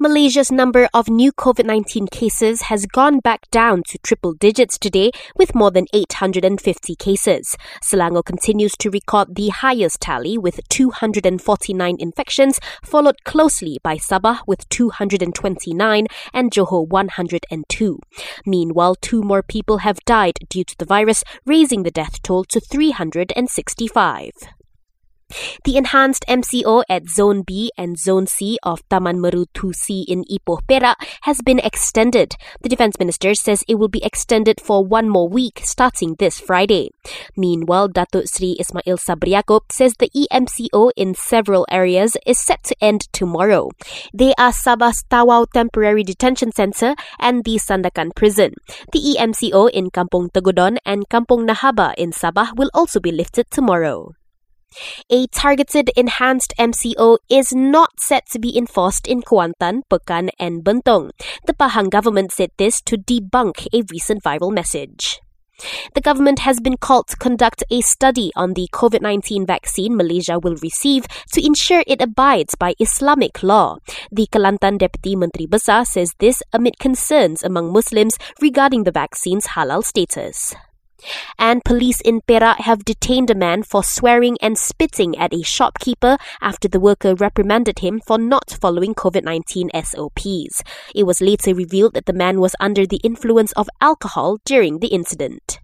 Malaysia's number of new COVID 19 cases has gone back down to triple digits today with more than 850 cases. Selangor continues to record the highest tally with 249 infections, followed closely by Sabah with 229 and Johor 102. Meanwhile, two more people have died due to the virus, raising the death toll to 365. The enhanced MCO at Zone B and Zone C of Taman Meru 2C in Ipoh, Perak has been extended. The Defence Minister says it will be extended for one more week starting this Friday. Meanwhile, Datuk Sri Ismail Sabri Yaakob says the EMCO in several areas is set to end tomorrow. They are Sabah's Tawau Temporary Detention Centre and the Sandakan Prison. The EMCO in Kampong Tegudon and Kampong Nahaba in Sabah will also be lifted tomorrow. A targeted enhanced MCO is not set to be enforced in Kuantan, Pekan, and Bentong. The Pahang government said this to debunk a recent viral message. The government has been called to conduct a study on the COVID 19 vaccine Malaysia will receive to ensure it abides by Islamic law. The Kelantan Deputy Menteri Besar says this amid concerns among Muslims regarding the vaccine's halal status. And police in Perak have detained a man for swearing and spitting at a shopkeeper after the worker reprimanded him for not following COVID 19 SOPs. It was later revealed that the man was under the influence of alcohol during the incident.